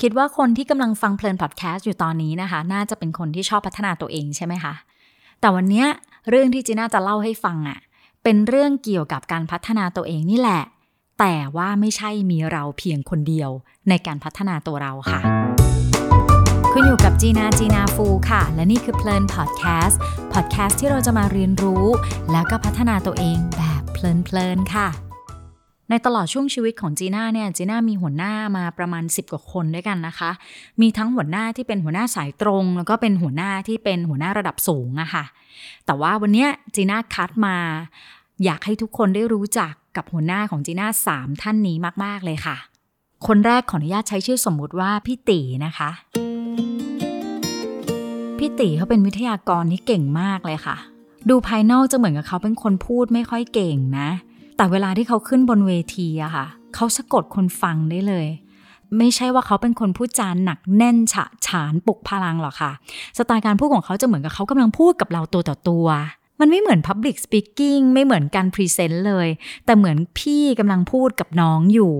คิดว่าคนที่กำลังฟังเพลินพอดแคสต์อยู่ตอนนี้นะคะ น่าจะเป็นคนที่ชอบพัฒนาตัวเองใช่ไหมคะ แต่วันนี้เรื่องที่จีน่าจะเล่าให้ฟังอะ่ะ เป็นเรื่องเกี่ยวกับการพัฒนาตัวเองนี่แหละ แต่ว่าไม่ใช่มีเราเพียงคนเดียวในการพัฒนาตัวเราค่ะ คุณอยู่กับจีนาจีนาฟูค่ะ และนี่คือเพลินพอดแคสต์ พอดแคสต์ที่เราจะมาเรียนรู้ แล้วก็พัฒนาตัวเองแบบเพลินๆค่ะ ในตลอดช่วงชีวิตของจีน่าเนี่ยจีน่ามีหัวหน้ามาประมาณ 10 กว่าคนด้วยกันนะคะ มีทั้งหัวหน้าที่เป็นหัวหน้าสายตรง แล้วก็เป็นหัวหน้าที่เป็นหัวหน้าระดับสูงอะคะ่ะ แต่ว่าวันนี้จีน่าคัดมา อยากให้ทุกคนได้รู้จักกับหัวหน้าของจีน่าสามท่านนี้มากๆเลยค่ะ คนแรกขออนุญาตใช้ชื่อสมมุติว่าพี่ตีนะคะพี่ตีเขาเป็นวิทยากรที่เก่งมากเลยค่ะ ดูภายนอกจะเหมือนกับเขาเป็นคนพูดไม่ค่อยเก่งนะ แต่เวลาที่เขาขึ้นบนเวทีอะค่ะ เขาสะกดคนฟังได้เลย ไม่ใช่ว่าเขาเป็นคนพูดจานหนักแน่นฉะฉานปลุกพลังหรอกค่ะ สไตล์การพูดของเขาจะเหมือนกับเขากำลังพูดกับเราตัวต่อตัวมันไม่เหมือน Public Speaking ไม่เหมือนการพรีเซนต์เลย แต่เหมือนพี่กำลังพูดกับน้องอยู่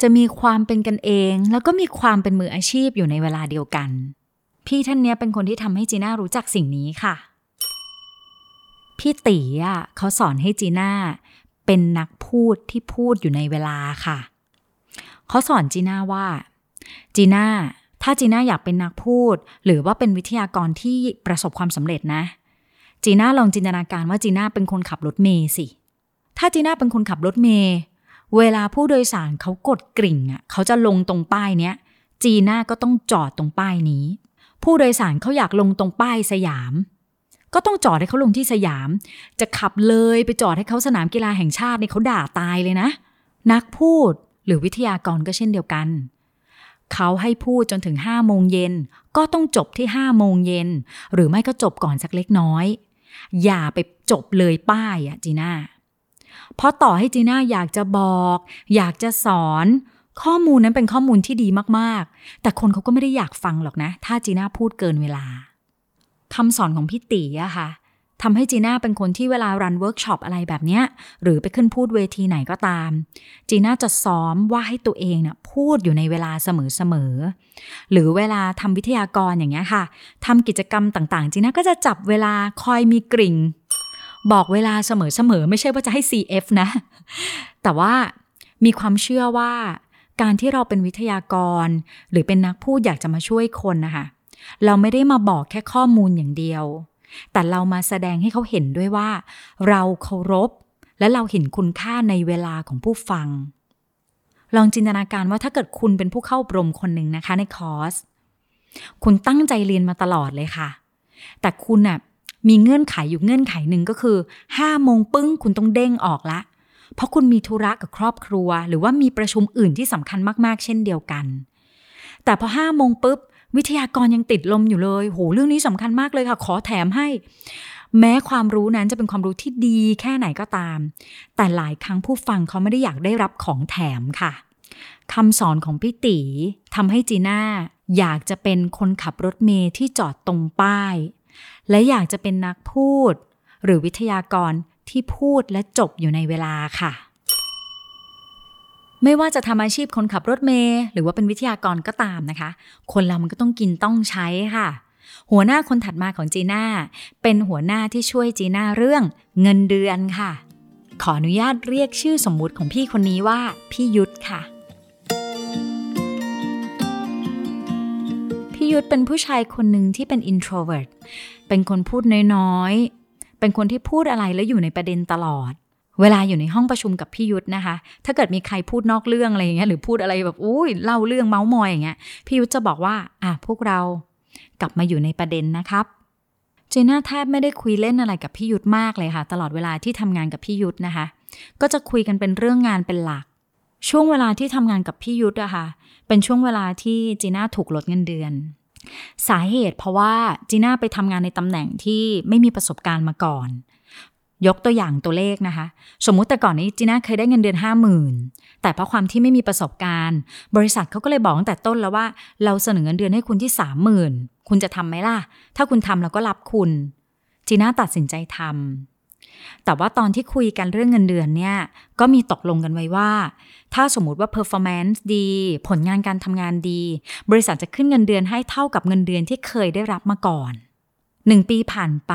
จะมีความเป็นกันเอง แล้วก็มีความเป็นมืออาชีพอยู่ในเวลาเดียวกัน พี่ท่านนี้เป็นคนที่ทำให้จีน่ารู้จักสิ่งนี้ค่ะ พี่ตีอะเขาสอนให้จีน่า เป็นนักพูดที่พูดอยู่ในเวลาค่ะ เขาสอนจีน่าว่า จีน่า ถ้าจีน่าอยากเป็นนักพูด หรือว่าเป็นวิทยากรที่ประสบความสำเร็จนะ จีน่าลองจินตนาการว่าจีน่าเป็นคนขับรถเมย์สิ ถ้าจีน่าเป็นคนขับรถเมย์เวลาผู้โดยสารเขากดกริ่งอะเขาจะลงตรงป้ายเนี้ย จีน่าก็ต้องจอดตรงป้ายนี้ ผู้โดยสารเขาอยากลงตรงป้ายสยาม ก็ต้องจอดให้เขาลงที่สยาม จะขับเลยไปจอดให้เขาสนามกีฬาแห่งชาติเนี่ยเขาด่าตายเลยนะ นักพูดหรือวิทยากรก็เช่นเดียวกัน เขาให้พูดจนถึงห้าโมงเย็นก็ต้องจบที่ห้าโมงเย็นหรือไม่ก็จบก่อนสักเล็กน้อย อย่าไปจบเลยป้ายอะจีน่าเพราะต่อให้จีน่าอยากจะบอก อยากจะสอน ข้อมูลนั้นเป็นข้อมูลที่ดีมากๆ แต่คนเขาก็ไม่ได้อยากฟังหรอกนะ ถ้าจีน่าพูดเกินเวลา คำสอนของพี่ตีอะค่ะทำให้จีน่าเป็นคนที่เวลา run workshop อะไรแบบเนี้ย หรือไปขึ้นพูดเวทีไหนก็ตาม จีน่าจะซ้อมว่าให้ตัวเองเนี่ยพูดอยู่ในเวลาเสมอๆหรือเวลาทำวิทยากรอย่างเงี้ยค่ะทำกิจกรรมต่างๆ จีน่าก็จะจับเวลาคอยมีกริ่ง บอกเวลาเสมอๆไม่ใช่ว่าจะให้ CF นะ แต่ว่ามีความเชื่อว่า การที่เราเป็นวิทยากร หรือเป็นนักพูดอยากจะมาช่วยคนนะคะ เราไม่ได้มาบอกแค่ข้อมูลอย่างเดียว แต่เรามาแสดงให้เขาเห็นด้วยว่า เราเคารพ และเราเห็นคุณค่าในเวลาของผู้ฟัง ลองจินตนาการว่าถ้าเกิดคุณเป็นผู้เข้าอบรมคนหนึ่งนะคะในคอร์ส คุณตั้งใจเรียนมาตลอดเลยค่ะ แต่คุณน่ะมีเงื่อนไขอยู่เงื่อนไขหนึ่งก็คือห้าโมงปึ้งคุณต้องเด้งออกละ เพราะคุณมีธุระกับครอบครัว หรือว่ามีประชุมอื่นที่สำคัญมากๆ เช่นเดียวกัน แต่พอห้าโมงปุ๊บ วิทยากรยังติดลมอยู่เลยโหเรื่องนี้สำคัญมากเลยค่ะ ขอแถมให้ แม้ความรู้นั้นจะเป็นความรู้ที่ดีแค่ไหนก็ตาม แต่หลายครั้งผู้ฟังเขาไม่ได้อยากได้รับของแถมค่ะคำสอนของพี่ตีทำให้จีน่าอยากจะเป็นคนขับรถเมย์ที่จอดตรงป้าย และอยากจะเป็นนักพูด หรือวิทยากรที่พูดและจบอยู่ในเวลาค่ะ ไม่ว่าจะทำอาชีพคนขับรถเมย์หรือว่าเป็นวิทยากรก็ตามนะคะ คนเรามันก็ต้องกินต้องใช้ค่ะ หัวหน้าคนถัดมาของจีน่าเป็นหัวหน้าที่ช่วยจีน่าเรื่องเงินเดือนค่ะ ขออนุญาตเรียกชื่อสมมุติของพี่คนนี้ว่าพี่ยุทธค่ะพี่ยุทธเป็นผู้ชายคนหนึ่งที่เป็น introvert เป็นคนพูดน้อยๆ เป็นคนที่พูดอะไรแล้วอยู่ในประเด็นตลอด เวลาอยู่ในห้องประชุมกับพี่ยุทธนะคะ ถ้าเกิดมีใครพูดนอกเรื่องอะไรอย่างเงี้ยหรือพูดอะไรแบบอุ้ยเล่าเรื่องเมาส์มอยอย่างเงี้ยพี่ยุทธจะบอกว่า อะพวกเรากลับมาอยู่ในประเด็นนะครับเจน่าแทบไม่ได้คุยเล่นอะไรกับพี่ยุทธมากเลยค่ะ ตลอดเวลาที่ทำงานกับพี่ยุทธนะคะ ก็จะคุยกันเป็นเรื่องงานเป็นหลัก ช่วงเวลาที่ทำงานกับพี่ยุทธอะค่ะ เป็นช่วงเวลาที่จีน่าถูกลดเงินเดือน สาเหตุเพราะว่าจีน่าไปทำงานในตำแหน่งที่ไม่มีประสบการณ์มาก่อน ยกตัวอย่างตัวเลขนะคะ สมมุติแต่ก่อนนี้จีน่าเคยได้เงินเดือนห้าหมื่นแต่เพราะความที่ไม่มีประสบการณ์ บริษัทเขาก็เลยบอกตั้งแต่ต้นแล้วว่า เราเสนอเงินเดือนให้คุณที่สามหมื่นคุณจะทำไหมล่ะ ถ้าคุณทำเราก็รับคุณ จีน่าตัดสินใจทแต่ว่าตอนที่คุยกันเรื่องเงินเดือนเนี่ยก็มีตกลงกันไว้ว่า ถ้าสมมติว่า performance ดี ผลงานการทำงานดี บริษัทจะขึ้นเงินเดือนให้เท่ากับเงินเดือนที่เคยได้รับมาก่อนหนึ่งปีผ่านไป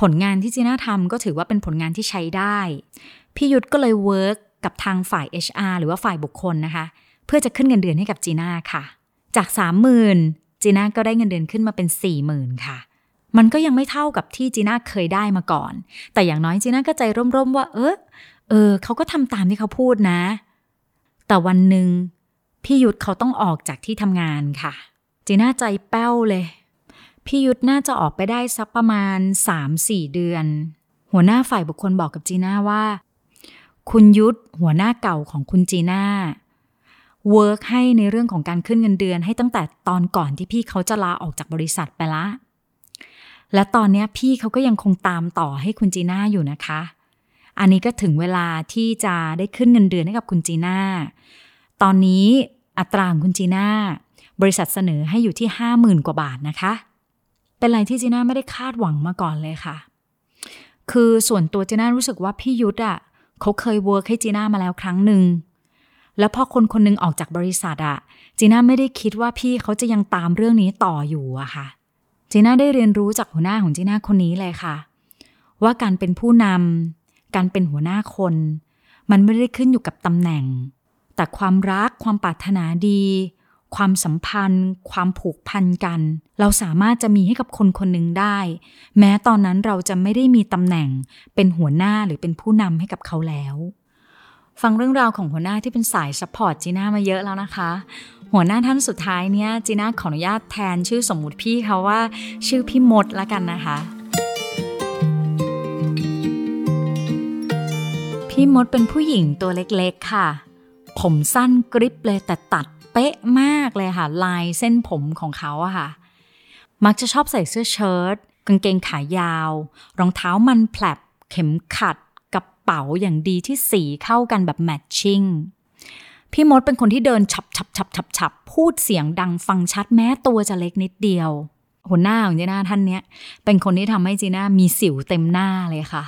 ผลงานที่จีน่าทำก็ถือว่าเป็นผลงานที่ใช้ได้ พี่ยุทธก็เลย work กับทางฝ่าย HR หรือว่าฝ่ายบุคคลนะคะ เพื่อจะขึ้นเงินเดือนให้กับจีน่าค่ะ จากสามหมื่นจีน่าก็ได้เงินเดือนขึ้นมาเป็นสี่หมื่นค่ะ มันก็ยังไม่เท่ากับที่จีน่าเคยได้มาก่อน แต่อย่างน้อยจีน่าก็ใจร่มๆว่า เออเออเขาก็ทำตามที่เขาพูดนะ แต่วันหนึ่งพี่ยุทธเขาต้องออกจากที่ทำงานค่ะ จีน่าใจแป้วเลย พี่ยุทธน่าจะออกไปได้สักประมาณ 3-4 เดือน หัวหน้าฝ่ายบุคคลบอกกับจีน่าว่า คุณยุทธหัวหน้าเก่าของคุณจีน่าwork ให้ในเรื่องของการขึ้นเงินเดือนให้ตั้งแต่ตอนก่อนที่พี่เขาจะลาออกจากบริษัทไปละ และตอนนี้พี่เขาก็ยังคงตามต่อให้คุณจีน่าอยู่นะคะ อันนี้ก็ถึงเวลาที่จะได้ขึ้นเงินเดือนให้กับคุณจีน่า ตอนนี้อัตราของคุณจีน่า บริษัทเสนอให้อยู่ที่ห้าหมื่นกว่าบาทนะคะ เป็นอะไรที่จีน่าไม่ได้คาดหวังมาก่อนเลยค่ะ คือส่วนตัวจีน่ารู้สึกว่าพี่ยุทธอะเขาเคยเวิร์กให้จีน่ามาแล้วครั้งหนึ่ง แล้วพอคนคนนึงออกจากบริษัทอะจีน่าไม่ได้คิดว่าพี่เขาจะยังตามเรื่องนี้ต่ออยู่อะค่ะ จีน่าได้เรียนรู้จากหัวหน้าของจีน่าคนนี้เลยค่ะ ว่าการเป็นผู้นำการเป็นหัวหน้าคน มันไม่ได้ขึ้นอยู่กับตำแหน่ง แต่ความรักความปรารถนาดี ความสัมพันธ์ ความผูกพันกัน เราสามารถจะมีให้กับคนคนหนึ่งได้ แม้ตอนนั้นเราจะไม่ได้มีตำแหน่งเป็นหัวหน้าหรือเป็นผู้นำให้กับเขาแล้ว ฟังเรื่องราวของหัวหน้าที่เป็นสาย support จีน่ามาเยอะแล้วนะคะ หัวหน้าท่านสุดท้ายเนี่ยจีน่าขออนุญาตแทนชื่อสมมุติพี่เขาว่า ชื่อพี่มดละกันนะคะ พี่มดเป็นผู้หญิงตัวเล็กๆค่ะ ผมสั้นกริบเลยแต่ตัดเป๊ะมากเลยค่ะ ลายเส้นผมของเขาอะค่ะ มักจะชอบใส่เสื้อเชิ้ตกางเกงขายาว รองเท้ามันแผลบเข็มขัดเป๋าอย่างดีที่สีเข้ากันแบบแมทชิ่งพี่มดเป็นคนที่เดินฉับฉับฉับฉับฉับพูดเสียงดังฟังชัดแม้ตัวจะเล็กนิดเดียว หัวหน้าของจีน่าท่านเนี้ย เป็นคนที่ทำให้จีน่ามีสิวเต็มหน้าเลยค่ะ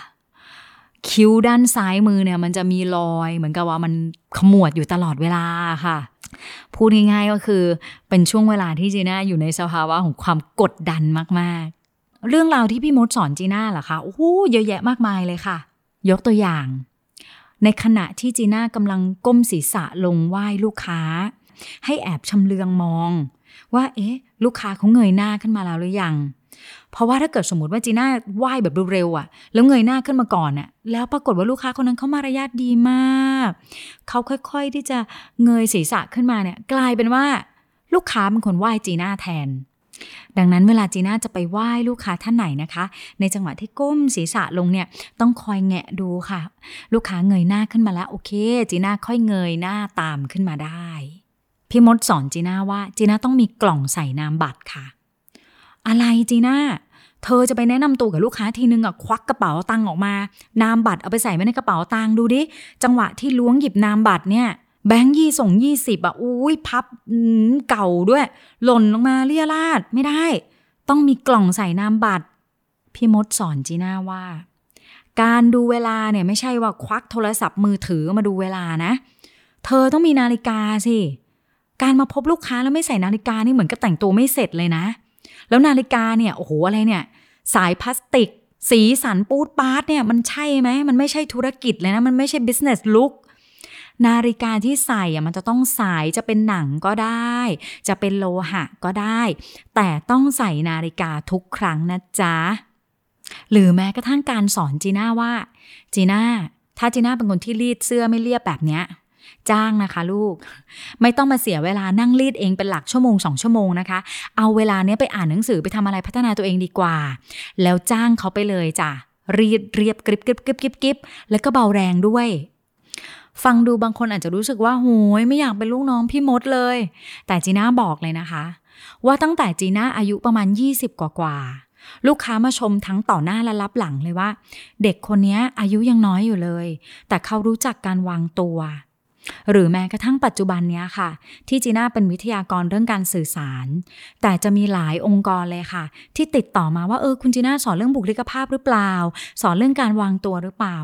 คิ้วด้านซ้ายมือเนี่ย มันจะมีรอยเหมือนกับว่ามันขมวดอยู่ตลอดเวลาค่ะ พูดง่ายๆก็คือเป็นช่วงเวลาที่จีน่าอยู่ในสภาวะของความกดดันมากๆ เรื่องราวที่พี่มดสอนจีน่าเหรอคะโอ้โหเยอะแยะมากมายเลยค่ะ ยกตัวอย่าง ในขณะที่จีน่ากำลังก้มศีรษะลงไหว้ลูกค้า ให้แอบชำเลืองมอง ว่าเอ๊ะ ลูกค้าเขาเงยหน้าขึ้นมาแล้วหรือยัง เพราะว่าถ้าเกิดสมมติว่าจีน่าไหว้แบบเร็วๆอะ่ะ แล้วเงยหน้าขึ้นมาก่อนอะ่ะ แล้วปรากฏว่าลูกค้าคนนั้นเขามารยาทดีมาก เขาค่อยๆที่จะเงยศีรษะขึ้นมาเนี่ย กลายเป็นว่าลูกค้าเป็นคนไหว้จีน่าแทน ดังนั้นเวลาจีน่าจะไปไหว้ลูกค้าท่านไหนนะคะ ในจังหวะที่ก้มศีรษะลงเนี่ยต้องคอยแงะดูค่ะ ลูกค้าเงยหน้าขึ้นมาแล้วโอเค จีน่าค่อยเงยหน้าตามขึ้นมาได้พี่มดสอนจีน่าว่าจีน่าต้องมีกล่องใส่นามบัตรค่ะ อะไรจีน่าเธอจะไปแนะนำตัวกับลูกค้าทีนึงอะควักกระเป๋าตังค์ออกมา นามบัตรเอาไปใส่ไว้ในกระเป๋าตังค์ดูดิ จังหวะที่ล้วงหยิบนามบัตรเนี่ยแบงค์ยี่ส่งยี่สิบอะอุ้ยพับเก่าด้วย หล่นลงมาเลี่ยราดไม่ได้ ต้องมีกล่องใส่นามบัตร พี่มดสอนจีน่าว่า การดูเวลาเนี่ยไม่ใช่ว่าควักโทรศัพท์มือถือมาดูเวลานะ เธอต้องมีนาฬิกาสิ การมาพบลูกค้าแล้วไม่ใส่นาฬิกานี่เหมือนกับแต่งตัวไม่เสร็จเลยนะ แล้วนาฬิกาเนี่ยโอ้โหอะไรเนี่ย สายพลาสติก สีสันปูดปาร์ตเนี่ยมันใช่ไหมมันไม่ใช่ธุรกิจเลยนะมันไม่ใช่ business look นาฬิกาที่ใส่มันจะต้องสายจะเป็นหนังก็ได้ จะเป็นโลหะก็ได้ แต่ต้องใส่นาฬิกาทุกครั้งนะจ๊ะ หรือแม้กระทั่งการสอนจีน่าว่าจีน่าถ้าจีน่าเป็นคนที่รีดเสื้อไม่เรียบแบบเนี้ย จ้างนะคะลูก ไม่ต้องมาเสียเวลานั่งรีดเองเป็นหลักชั่วโมงสองชั่วโมงนะคะ เอาเวลาเนี้ยไปอ่านหนังสือไปทำอะไรพัฒนาตัวเองดีกว่า แล้วจ้างเขาไปเลยจ้ะรีดเรียบกริบกริบกริบกริบกริบแล้วก็เบาแรงด้วย ฟังดูบางคนอาจจะรู้สึกว่าโหยไม่อยากเป็นลูกน้องพี่มดเลย แต่จีน่าบอกเลยนะคะ ว่าตั้งแต่จีน่าอายุประมาณ 20 กว่ากว่าลูกค้ามาชมทั้งต่อหน้าและรับหลังเลยว่า เด็กคนนี้อายุยังน้อยอยู่เลย แต่เขารู้จักการวางตัว หรือแม้กระทั่งปัจจุบันนี้ค่ะ ที่จีน่าเป็นวิทยากรเรื่องการสื่อสาร แต่จะมีหลายองค์กรเลยค่ะ ที่ติดต่อมาว่าเออคุณจีน่าสอนเรื่องบุคลิกภาพหรือเปล่า สอนเรื่องการวางตัวหรือเปล่า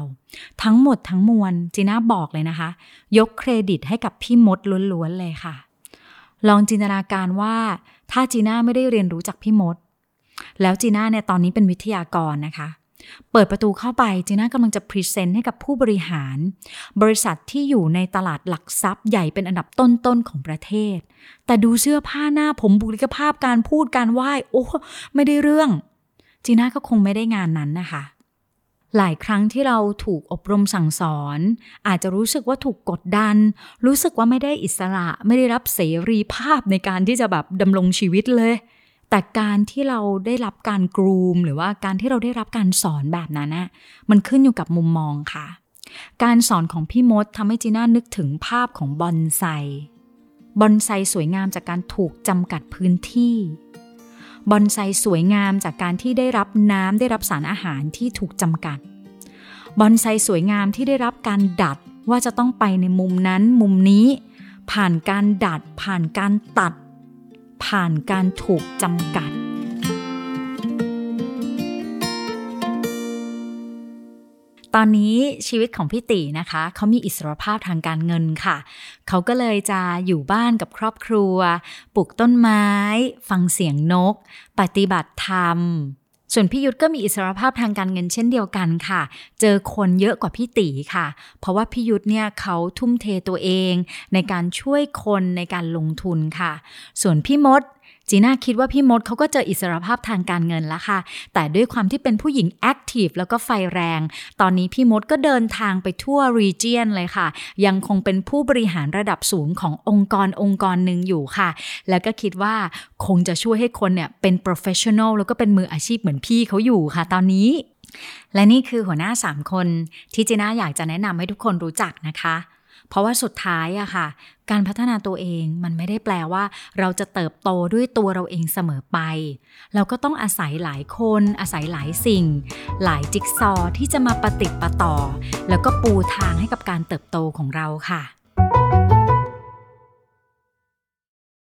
ทั้งหมดทั้งมวลจีน่าบอกเลยนะคะ ยกเครดิตให้กับพี่มดล้วนๆเลยค่ะ ลองจินตนาการว่าถ้าจีน่าไม่ได้เรียนรู้จากพี่มด แล้วจีน่าเนี่ยตอนนี้เป็นวิทยากรนะคะ เปิดประตูเข้าไปจีน่ากำลังจะพรีเซนต์ให้กับผู้บริหาร บริษัทที่อยู่ในตลาดหลักทรัพย์ใหญ่เป็นอันดับต้นๆของประเทศ แต่ดูเสื้อผ้าหน้าผมบุคลิกภาพการพูดการไหว้ โอ้ไม่ได้เรื่อง จีน่าก็คงไม่ได้งานนั้นนะคะหลายครั้งที่เราถูกอบรมสั่งสอน อาจจะรู้สึกว่าถูกกดดัน รู้สึกว่าไม่ได้อิสระ ไม่ได้รับเสรีภาพในการที่จะแบบดำรงชีวิตเลย แต่การที่เราได้รับการกรูม หรือว่าการที่เราได้รับการสอนแบบนั้นนะมันขึ้นอยู่กับมุมมองค่ะ การสอนของพี่มดทำให้จีน่านึกถึงภาพของบอนไซบอนไซสวยงามจากการถูกจำกัดพื้นที่ บอนไซสวยงามจากการที่ได้รับน้ำได้รับสารอาหารที่ถูกจำกัด บอนไซสวยงามที่ได้รับการดัดว่าจะต้องไปในมุมนั้นมุมนี้ ผ่านการดัดผ่านการตัด ผ่านการถูกจำกัด ตอนนี้ชีวิตของพี่ตีนะคะ เขามีอิสรภาพทางการเงินค่ะ เขาก็เลยจะอยู่บ้านกับครอบครัว ปลูกต้นไม้ ฟังเสียงนก ปฏิบัติธรรม ส่วนพี่ยุทธก็มีอิสรภาพทางการเงินเช่นเดียวกันค่ะ เจอคนเยอะกว่าพี่ตีค่ะ เพราะว่าพี่ยุทธเนี่ยเขาทุ่มเทตัวเอง ในการช่วยคนในการลงทุนค่ะ ส่วนพี่มด จีน่าคิดว่าพี่มดเขาก็เจออิสรภาพทางการเงินแล้วค่ะ แต่ด้วยความที่เป็นผู้หญิง active แล้วก็ไฟแรง ตอนนี้พี่มดก็เดินทางไปทั่ว region เลยค่ะ ยังคงเป็นผู้บริหารระดับสูงขององค์กรองค์กรหนึ่งอยู่ค่ะ แล้วก็คิดว่าคงจะช่วยให้คนเนี่ยเป็น professional แล้วก็เป็นมืออาชีพเหมือนพี่เขาอยู่ค่ะ ตอนนี้ และนี่คือหัวหน้า 3 คนที่จีน่าอยากจะแนะนำให้ทุกคนรู้จักนะคะ เพราะว่าสุดท้ายอะค่ะ การพัฒนาตัวเองมันไม่ได้แปลว่า เราจะเติบโตด้วยตัวเราเองเสมอไป เราก็ต้องอาศัยหลายคน อาศัยหลายสิ่ง หลายจิ๊กซอที่จะมาปฏิติดประต่อ แล้วก็ปูทางให้กับการเติบโตของเราค่ะ